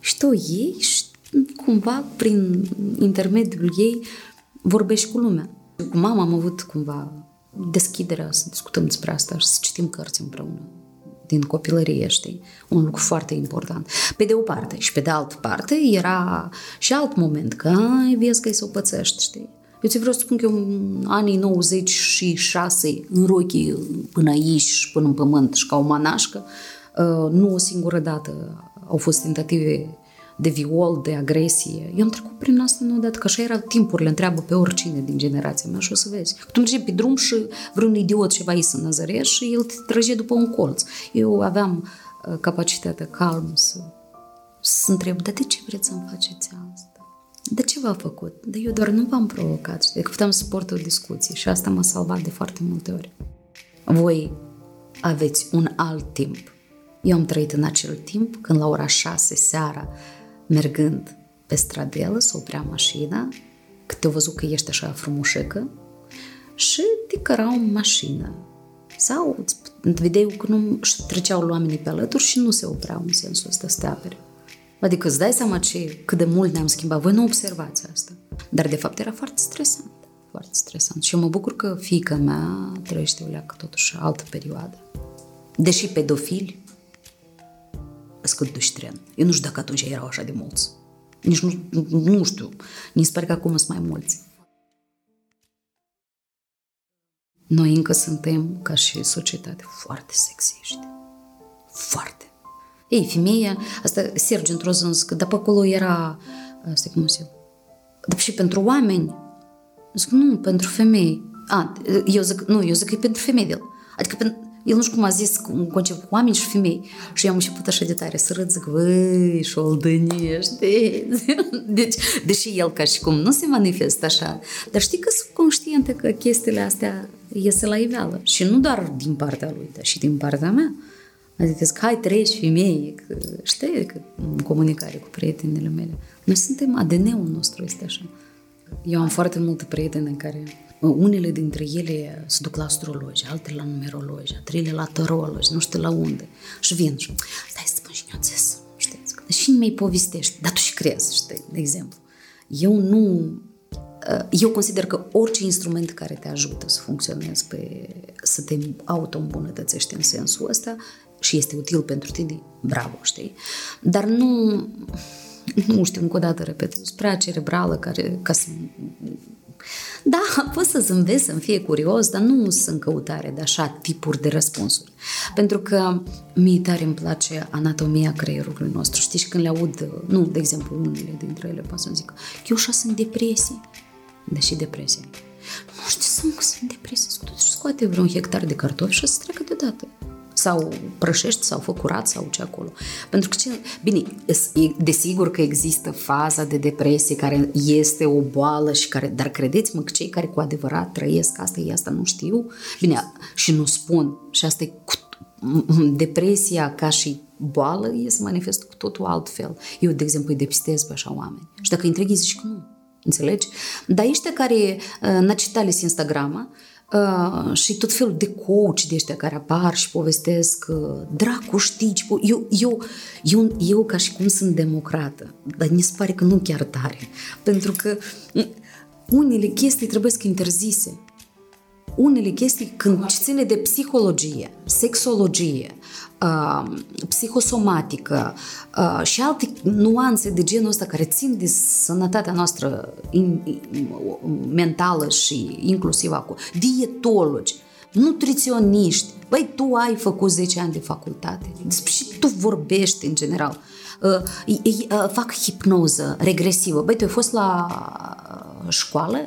Și tu ei și cumva prin intermediul ei vorbești cu lumea. Cu mama am avut cumva deschiderea să discutăm despre asta și să citim cărți împreună din copilărie, știi? Un lucru foarte important. Pe de o parte și pe de altă parte era și alt moment, că ai, vezi că îi să o pățești, știi? Eu ți vreau să spun că eu în anii 96, în rochii până aici, până în pământ și ca o manașcă, uh, nu o singură dată au fost tentative de viol, de agresie. Eu am trecut prin asta nu odată, că așa era timpurile, întreabă pe oricine din generația mea și o să vezi. Tu mergi pe drum și vreun idiot ceva îi să năzărești și el te trage după un colț. Eu aveam uh, capacitatea calm să, să întreb, dar de ce vreți să-mi faceți asta? De ce v-a făcut? Dar eu doar nu v-am provocat, știi? Că puteam să port o discuție și asta m-a salvat de foarte multe ori. Voi aveți un alt timp. Eu am trăit în acel timp când la ora 6 seara, mergând pe stradelă, să oprea mașina, că te-au văzut că ești așa frumușecă și te cărau în mașină. Sau îți vedeai că nu treceau oamenii pe alături și nu se opreau în sensul ăsta să te apere. Adică îți dai seama ce, cât de mult ne-am schimbat. Voi nu observați asta. Dar de fapt era foarte stresant. Foarte stresant. Și eu mă bucur că fiica mea trăiește o leacă totuși altă perioadă. Deși pedofili sunt duși tren. Eu nu știu dacă atunci erau așa de mulți. Nici nu, nu știu, mi sper că acum sunt mai mulți. Noi încă suntem, ca și societate, foarte sexiști. Foarte. Ei, femeia, asta Sergiu într-o zi zic, dar pe acolo era, asta cum se dar și pentru oameni. Zic, nu, pentru femei. A, eu zic, nu, eu zic că e pentru femei. Adică pentru, el nu știu cum a zis un concept cu oameni și femei. Și eu am început așa de tare să râd, zic, văi, șoldăniește. [LAUGHS] Deci, deși el ca și cum nu se manifestă așa, dar știi că sunt conștiente că chestiile astea iese la iveală. Și nu doar din partea lui, dar și din partea mea. Adică zic, hai, treci femei, că, știi, că în comunicare cu prietenele mele. Noi suntem, ADN-ul nostru este așa. Eu am foarte multe prietene care unele dintre ele se duc la astrologi, altele la numerologi, altele la tarologi, nu știu la unde. Și vin și, stai să spun și eu ți știți, și mi-ai povestești, dar tu și crezi, știi, de exemplu. Eu nu, eu consider că orice instrument care te ajută să funcționezi pe, să te auto-îmbunătățești în sensul ăsta și este util pentru tine, bravo, știi? Dar nu, nu știu, încă o dată repet, spre cerebrală care, ca să da, poți să zâmbesc, să-mi fie curios, dar nu sunt în căutare de așa tipuri de răspunsuri. Pentru că mie tare îmi place anatomia creierului nostru. Știi, și când le aud, nu, de exemplu, unele dintre ele, pot să zic, eu așa sunt depresie. Deși depresie. Nu știu să mă sunt depresie, scoate vreun hectar de cartofi și să treacă deodată sau prășești sau fă curat sau ce acolo. Pentru că, bine, desigur că există faza de depresie care este o boală și care, dar credeți-mă că cei care cu adevărat trăiesc asta, ei asta nu știu, bine, și nu spun, și asta e cu depresia ca și boală e să manifestă cu totul altfel. Eu, de exemplu, îi depistez pe așa oameni. Și dacă îi întreghi, zici că nu. Înțelegi? Dar ăștia care uh, nacitales Instagrama, Uh, și tot felul de coach de ăștia care apar și povestesc uh, dracu știi, eu, eu, eu, eu ca și cum sunt democrată, dar mi se pare că nu chiar tare, pentru că unele chestii trebuie să interzise unele chestii când ce ține de psihologie, sexologie, uh, psihosomatică uh, și alte nuanțe de genul ăsta care țin de sănătatea noastră in, in, mentală și inclusiv acum, dietologi, nutriționiști, băi, tu ai făcut 10 ani de facultate, despre și tu vorbești în general, uh, uh, fac hipnoză regresivă, băi, tu ai fost la școală,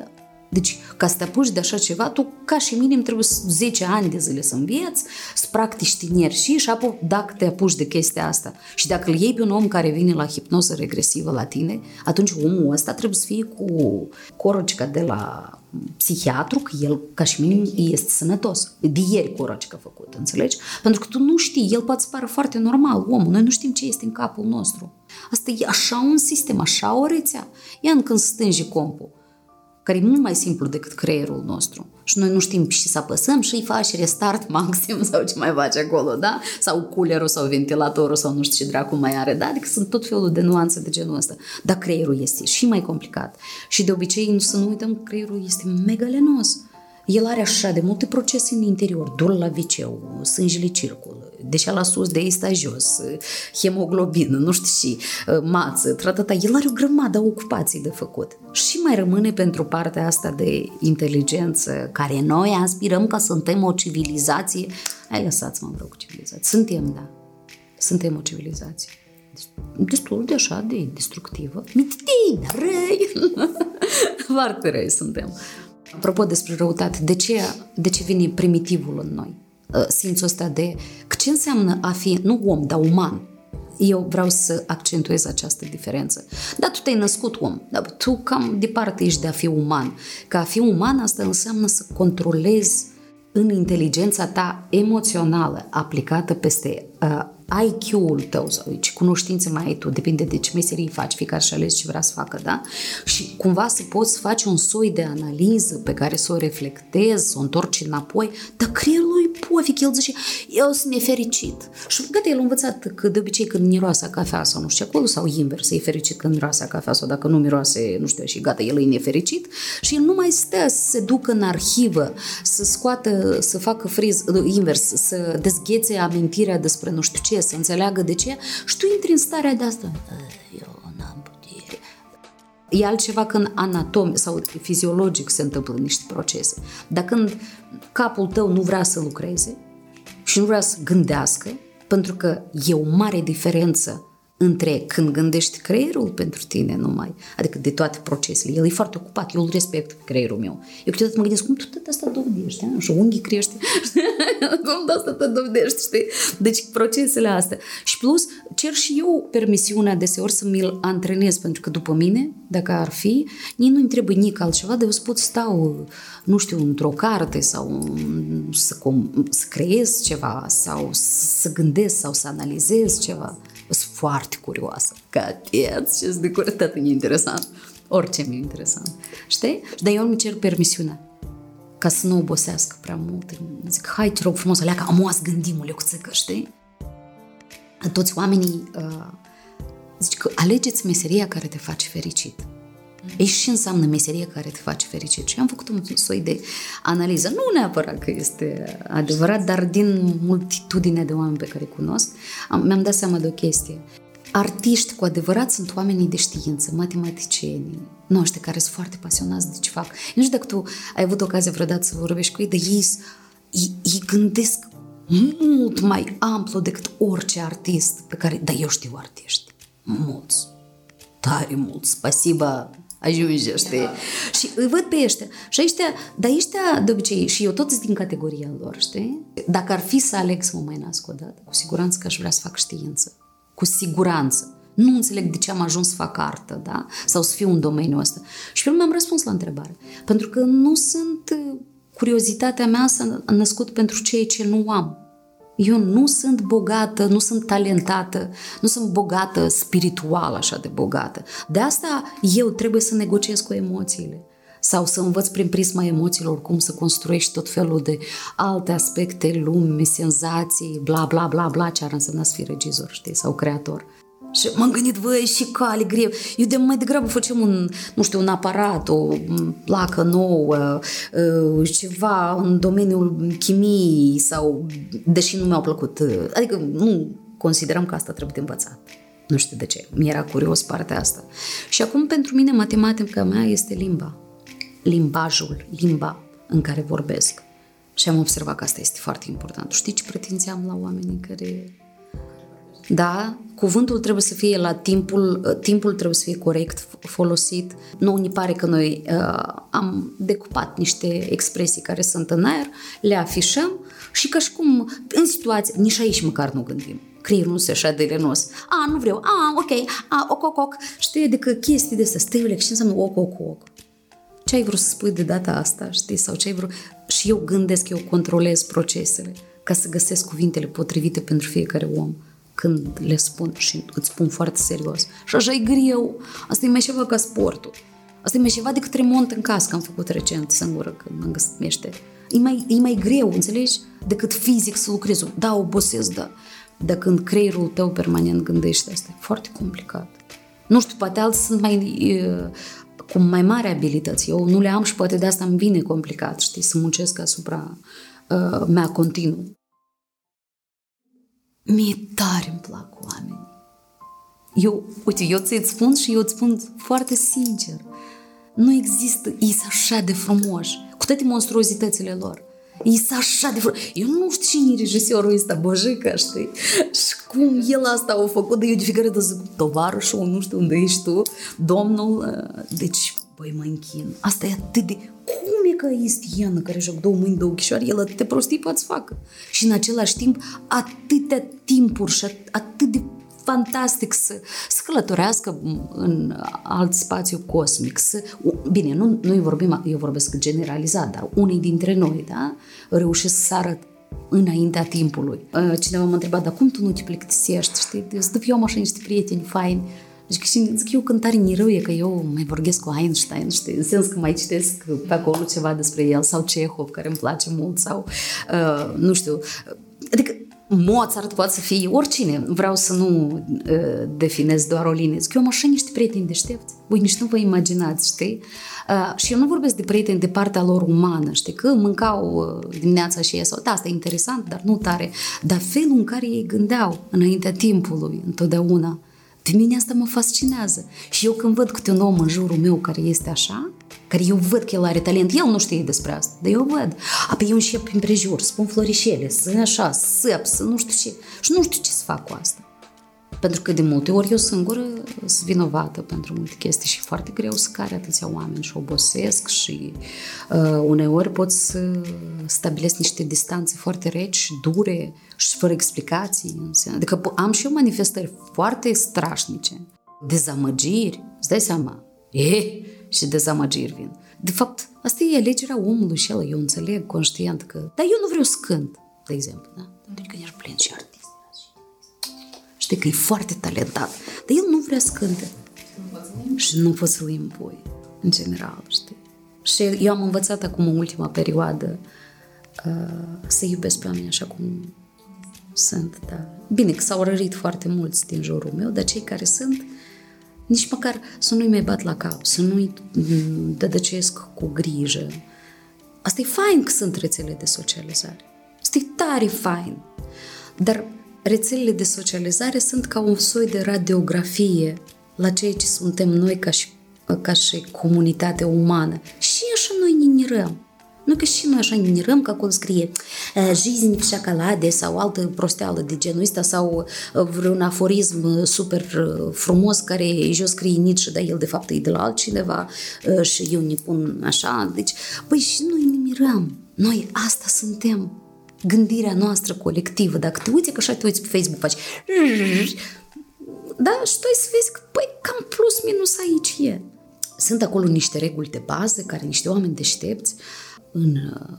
deci, ca să te apuci de așa ceva, tu, ca și minim, trebuie 10 ani de zile să înveți, să practici tineri și, și apoi, dacă te apuci de chestia asta și dacă îl iei pe un om care vine la hipnoză regresivă la tine, atunci omul ăsta trebuie să fie cu corocica de la psihiatru, că el, ca și minim, este sănătos. De ieri corocica făcut, înțelegi? Pentru că tu nu știi, el poate să pară foarte normal, omul, noi nu știm ce este în capul nostru. Asta e așa un sistem, așa o rețea. Ia când stângi compul care e mult mai simplu decât creierul nostru. Și noi nu știm și să apăsăm și îi faci restart [LAUGHS] maxim sau ce mai faci acolo, da? Sau culerul sau ventilatorul sau nu știu ce dracu mai are, da? Adică sunt tot felul de nuanțe de genul ăsta. Dar creierul este și mai complicat. Și de obicei, să nu uităm, creierul este megalenos. El are așa de multe procese în interior, dur la viceu, sângele circulă, deci la sus, de sta jos, hemoglobină, nu știu și, mață, tratata. El are o grămadă ocupații de făcut. Și mai rămâne pentru partea asta de inteligență, care noi aspirăm ca suntem o civilizație. Hai, lăsați-mă, vreau cu civilizație. Suntem, da. Suntem o civilizație. Destul de așa de destructivă. Mititei, răi. [LAUGHS] Foarte răi suntem. Apropo despre răutate, de ce, de ce vine primitivul în noi? Uh, simțul ăsta de ce înseamnă a fi, nu om, dar uman. Eu vreau să accentuez această diferență. Da, tu te-ai născut om, dar tu cam departe ești de a fi uman. Că a fi uman asta înseamnă să controlezi în inteligența ta emoțională aplicată peste uh, IQ-ul tău sau ce cunoștințe mai ai tu, depinde de ce meserii faci, fiecare și ales ce vrea să facă, da? Și cumva să poți face un soi de analiză pe care să o reflectezi, să o întorci înapoi, dar creierul lui pofic, el zice, eu sunt nefericit. Și gata, el a învățat că de obicei când miroase cafea sau nu știu acolo, sau invers, e fericit când miroase cafea sau dacă nu miroase, nu știu, și gata, el e nefericit și el nu mai stă să se ducă în arhivă, să scoată, să facă friz, invers, să dezghețe amintirea despre nu știu ce, să înțeleagă de ce și tu intri în starea de asta. Eu n-am putere, E altceva când anatom sau fiziologic se întâmplă niște procese. Dar când capul tău nu vrea să lucreze și nu vrea să gândească, pentru că e o mare diferență între când gândești creierul pentru tine numai, adică de toate procesele. El e foarte ocupat, eu îl respect pe creierul meu. Eu câteodată mă gândesc, cum tu tot asta dovedești, și unghii crește, [LAUGHS] cum tot asta tot dovedești, știi? Deci procesele astea. Și plus, cer și eu permisiunea deseori să mi-l antrenez, pentru că după mine, dacă ar fi, nici nu-mi trebuie nici altceva, de eu să pot stau, nu știu, într-o carte sau să, com- să creez ceva sau să gândesc sau să analizez ceva. Sunt foarte curioasă. Cateț, ce de curătate e interesant. Orice mi-e interesant. Știi? Dar eu nu-mi cer permisiunea ca să nu obosească prea mult. Zic, hai, te rog frumos, aleacă, am o gândim o lecuțică, știi? Toți oamenii uh, zic că alegeți meseria care te face fericit. Ei și înseamnă meserie care te face fericit. Și am făcut un soi de analiză. Nu neapărat că este adevărat, dar din multitudine de oameni pe care îi cunosc, am, mi-am dat seama de o chestie. Artiști cu adevărat sunt oamenii de știință, matematicieni, noștri care sunt foarte pasionați de ce fac. Nu știu dacă tu ai avut ocazia vreodată să vorbești cu ei, dar ei, ei, ei gândesc mult mai amplu decât orice artist pe care, da, eu știu artiști, mulți, tare mulți, spasiba ajunge, știi? Da. Și îi văd pe ăștia. Și ăștia, dar ăștia, de obicei, și eu tot sunt din categoria lor, știi? Dacă ar fi să aleg să mă mai nasc o dată, cu siguranță că aș vrea să fac știință. Cu siguranță. Nu înțeleg de ce am ajuns să fac artă, da? Sau să fiu în domeniul ăsta. Și eu mi-am răspuns la întrebare. Pentru că nu sunt... Curiozitatea mea s-a născut pentru ceea ce nu am. Eu nu sunt bogată, nu sunt talentată, nu sunt bogată spiritual așa de bogată. De asta eu trebuie să negociez cu emoțiile sau să învăț prin prisma emoțiilor cum să construiești tot felul de alte aspecte, lumi, senzații, bla bla bla bla, ce ar însemna să fii regizor, știi, sau creator. Și m-am gândit, băi, și cale greu. Eu de mai degrabă facem un, nu știu, un aparat, o placă nouă, uh, ceva în domeniul chimiei sau, deși nu mi-au plăcut, uh, adică nu considerăm că asta trebuie de învățat. Nu știu de ce. Mi-era curios partea asta. Și acum, pentru mine, matematica mea este limba. Limbajul, limba în care vorbesc. Și am observat că asta este foarte important. Știi ce pretințeam la oamenii care da, cuvântul trebuie să fie la timpul, timpul trebuie să fie corect folosit. Nu ne pare că noi uh, am decupat niște expresii care sunt în aer, le afișăm și ca și cum în situație, nici aici măcar nu gândim creierul nu se așa de lenos. A, nu vreau, a, ok, a, oc, oc, oc. Știi, adică chestii de astea, stăiule, ce înseamnă oc, oc, oc? Ce ai vrut să spui de data asta, știi, sau ce ai vrut... Și eu gândesc, eu controlez procesele ca să găsesc cuvintele potrivite pentru fiecare om când le spun și îți spun foarte serios. Și așa e greu. Asta e mai ceva ca sportul. Asta e mai ceva decât remont în casă, că am făcut recent singură când am găsit mește. E mai, e mai greu, înțelegi? Decât fizic să lucrezi. Da, obosesc, da. Dar când creierul tău permanent gândește asta, e foarte complicat. Nu știu, poate alții sunt mai e, cu mai mare abilități. Eu nu le am și poate de asta îmi vine complicat, știi, să muncesc asupra uh, mea continuu. Mie tare îmi plac oamenii. Eu, uite, eu ți-ți spun și eu îți spun foarte sincer. Nu există, ei așa de frumoși, cu toate monstruozitățile lor. Ei sunt așa de frumoși. Eu nu știu cine e regisorul ăsta, Băjica, știi? Și cum el asta a făcut, de eu de fiecare dată zic, tovarășul, nu știu unde ești tu, domnul. Deci, băi, mă închin. Asta e atât de cum e că este Iana care joc două mâini, două chișoare, el atâtea prostii poate să facă. Și în același timp, atâtea timpuri și atât de fantastic să, să călătorească în alt spațiu cosmic. Să, bine, nu, noi vorbim, eu vorbesc generalizat, dar unii dintre noi, da, reușesc să sară înaintea timpului. Cineva m-a întrebat, dar cum tu nu te plictisești, știi? Zic, eu am așa niște prieteni faini, Zic, și zic eu cântare ni rău e că eu mai vorbesc cu Einstein, știi, în sens că mai citesc pe acolo ceva despre el, sau Cehov, care îmi place mult, sau, uh, nu știu, adică Mozart poate să fie oricine. Vreau să nu uh, definez doar o linie. Zic, eu am așa niște prieteni deștepți. Voi nici nu vă imaginați, știi? Uh, și eu nu vorbesc de prieteni de partea lor umană, știi? Că mâncau uh, dimineața și ei sau, da, asta e interesant, dar nu tare. Dar felul în care ei gândeau înaintea timpului, întotdeauna, Pe mine asta mă fascinează. Și eu când văd câte un om în jurul meu care este așa, care eu văd că el are talent, el nu știe despre asta, dar eu văd. Apoi eu înșep prin prejur, spun florișele, să așa, săp, să nu știu ce. Și nu știu ce să fac cu asta. Pentru că de multe ori eu singură sunt vinovată pentru multe chestii și foarte greu să care atâția oameni și obosesc și uh, uneori pot să stabilesc niște distanțe foarte reci, dure și fără explicații. Adică am și eu manifestări foarte strașnice, dezamăgiri, îți dai seama, e, și dezamăgiri vin. De fapt, asta e alegerea omului și el, eu înțeleg conștient că, dar eu nu vreau să cânt, de exemplu, da? Pentru că ești plin și artist știi că e foarte talentat, dar el nu vrea să cânte. Și nu poți să-l impui, în general, știi? Și eu am învățat acum în ultima perioadă uh, să iubesc pe oameni așa cum sunt, da. Bine, că s-au rărit foarte mulți din jurul meu, dar cei care sunt, nici măcar să nu-i mai bat la cap, să nu-i dădăcesc cu grijă. Asta e fain că sunt rețele de socializare. Asta e tare fain. Dar rețelele de socializare sunt ca un soi de radiografie la ceea ce suntem noi ca și, ca și comunitate umană. Și așa noi ninirăm. Nu că și noi așa ninirăm, că acolo scrie жизнь в șocolade sau altă prosteală de genul ăsta sau vreun aforism super frumos care jos scrie Nietzsche, dar el de fapt e de la altcineva și eu ne pun așa. Deci, băi, și noi ne mirăm. Noi asta suntem gândirea noastră colectivă. Dacă te uiți, că așa te uiți pe Facebook, faci da, și tu ai să vezi că, păi, cam plus minus aici e. Sunt acolo niște reguli de bază care niște oameni deștepți în,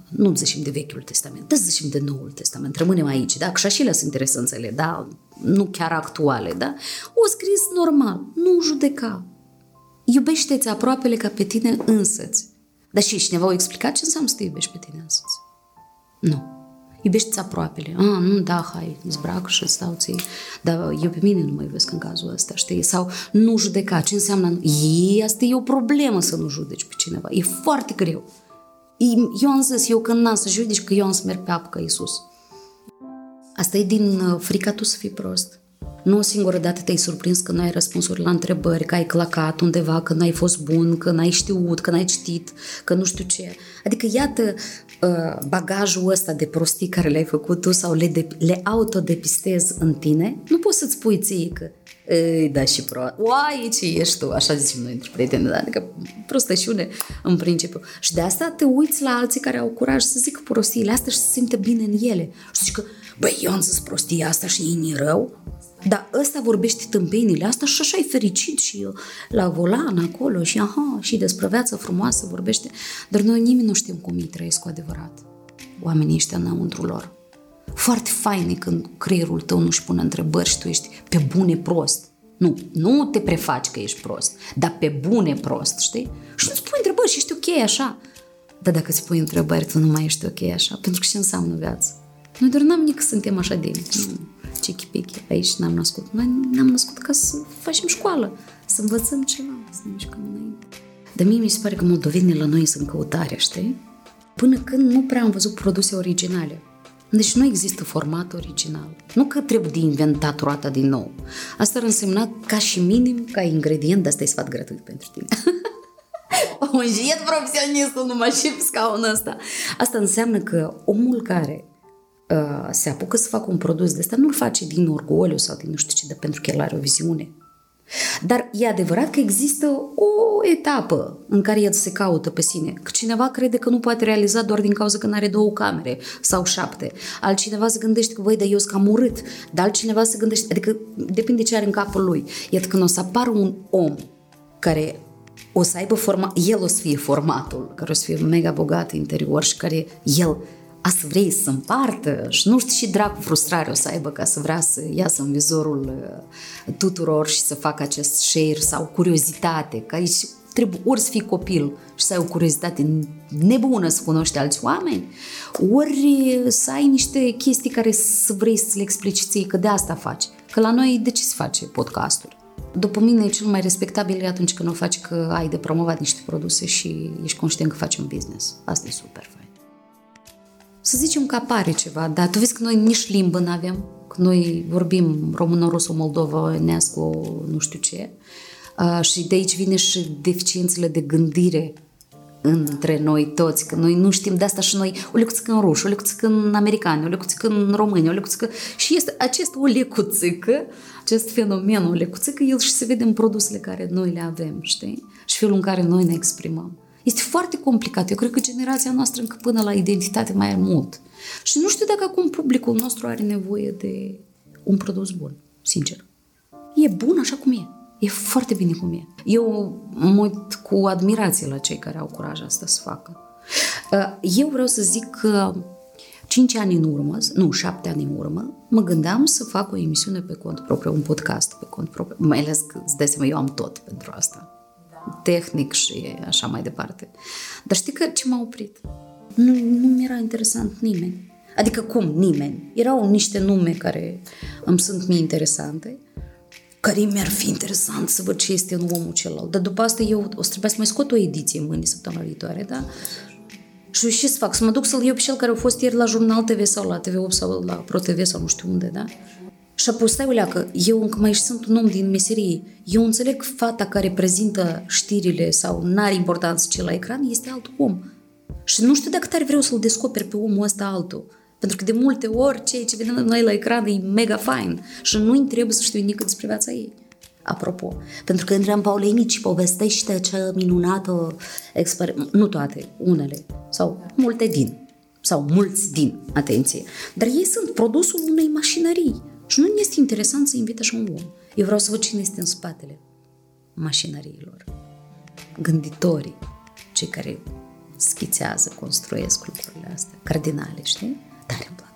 nu zicem de Vechiul Testament, da zicem de Noul Testament, rămânem aici, da, că și așa sunt interesanțele, da, nu chiar actuale, da, o scris normal, nu judeca. Iubește-ți aproapele ca pe tine însăți. Dar și cineva a explicat ce înseamnă să te iubești pe tine însăți? Nu iubește-ți aproapele. Ah, nu, da, hai, zbrac și stau ții. Dar eu pe mine nu mă iubesc în cazul ăsta, știi? Sau nu judeca. Ce înseamnă? E, asta e o problemă să nu judeci pe cineva. E foarte greu. Eu am zis, eu când n-am să judeci, că eu am să merg pe apă ca Iisus. Asta e din uh, frica tu să fii prost. Nu o singură dată te-ai surprins că nu ai răspunsuri la întrebări, că ai clacat undeva, că n-ai fost bun, că n-ai știut, că n-ai citit, că nu știu ce. Adică, iată, uh, bagajul ăsta de prostii care le-ai făcut tu sau le, de, le autodepistezi în tine, nu poți să-ți pui ție că ei, da, și pro. Oai, ce ești tu? Așa zicem noi între prieteni, da? adică prostășiune în principiu. Și de asta te uiți la alții care au curaj să zică prostiile astea și să se simte bine în ele. Și zici că, băi, eu am zis prostia asta și e rău, dar ăsta vorbește tâmpenile asta și așa e fericit și eu la volan acolo și aha, și despre viața frumoasă vorbește. Dar noi nimeni nu știm cum ei trăiesc cu adevărat. Oamenii ăștia înăuntru lor. Foarte fain e când creierul tău nu-și pune întrebări și tu ești pe bune prost. Nu, nu te prefaci că ești prost, dar pe bune prost, știi? Și nu-ți pui întrebări și ești ok așa. Dar dacă îți pui întrebări, tu nu mai ești ok așa, pentru că ce înseamnă viața? Noi doar n-am nici suntem așa de chichi-pichi, aici n-am născut. Noi ne-am născut ca să facem școală, să învățăm ceva, să ne mișcăm înainte. Dar mie mi se pare că moldovenii la noi sunt căutare, știi? Până când nu prea am văzut produse originale. Deci nu există format original. Nu că trebuie de inventat roata din nou. Asta ar însemna ca și minim, ca ingredient, asta e sfat gratuit pentru tine. [LAUGHS] Un jet profesionist numai și pe scaunul ăsta. Asta înseamnă că omul care uh, se apucă să facă un produs de ăsta, nu-l face din orgoliu sau din nu știu ce, dar pentru că el are o viziune. Dar e adevărat că există o etapă în care el se caută pe sine. Că cineva crede că nu poate realiza doar din cauza că nu are două camere sau șapte. Altcineva se gândește că, voi, dar eu sunt cam urât. Dar altcineva se gândește, adică depinde ce are în capul lui. Iată când o să apară un om care o să aibă forma, el o să fie formatul, care o să fie mega bogat interior și care el a să vrei să împartă și nu știu și dracu frustrare o să aibă ca să vrea să iasă în vizorul uh, tuturor și să facă acest share sau curiozitate, că aici trebuie ori să fii copil și să ai o curiozitate nebună să cunoști alți oameni, ori să ai niște chestii care să vrei să le explici ție că de asta faci. Că la noi de ce se face podcasturi? După mine, cel mai respectabil e atunci când o faci că ai de promovat niște produse și ești conștient că faci un business. Asta e super fain. Să zicem că apare ceva, dar tu vezi că noi nici limbă nu avem, că noi vorbim română, rusă, moldova, neascu, nu știu ce. Uh, și de aici vine și deficiențele de gândire între noi toți, că noi nu știm de asta și noi o lecuțică în ruș, o lecuțică în americani, o lecuțică în români, o lecuțică... Și este acest o lecuțică, acest fenomen, o lecuțică, el și se vede în produsele care noi le avem, știi? Și felul în care noi ne exprimăm. Este foarte complicat. Eu cred că generația noastră încă până la identitate mai are mult. Și nu știu dacă acum publicul nostru are nevoie de un produs bun, sincer. E bun așa cum e. E foarte bine cum e. Eu mă uit cu admirație la cei care au curaj asta să facă. Uh, eu vreau să zic că 5 ani în urmă, nu, 7 ani în urmă, mă gândeam să fac o emisiune pe cont propriu, un podcast pe cont propriu, mai ales că, îți dai seama, eu am tot pentru asta. Da. Tehnic și așa mai departe. Dar știi că ce m-a oprit? Nu, nu mi era interesant nimeni. Adică cum nimeni? Erau niște nume care îmi sunt mie interesante, care mi-ar fi interesant să văd ce este în omul celălalt. Dar după asta eu o să trebuie să mai scot o ediție mâine, săptămâna viitoare, da? Și ce să fac? Să mă duc să-l iau pe cel care a fost ieri la Jurnal TV sau la TV8 sau la Pro TV sau nu știu unde, da? Și apoi stai uleacă, eu încă mai sunt un om din meserie. Eu înțeleg fata care prezintă știrile sau n-are importanță ce la ecran, este alt om. Și nu știu dacă tare vreau să-l descoperi pe omul ăsta altul. Pentru că de multe ori ceea ce vedem noi la ecran e mega fain și nu-i trebuie să știu nimic despre viața ei. Apropo, pentru că Andreea Paulenici povestește ce minunată experiment, nu toate, unele, sau multe din, sau mulți din, atenție, dar ei sunt produsul unei mașinării și nu este interesant să invite așa un om. Eu vreau să văd cine este în spatele mașinăriilor, gânditorii, cei care schițează, construiesc lucrurile astea, cardinale, știi? Tare îmi place.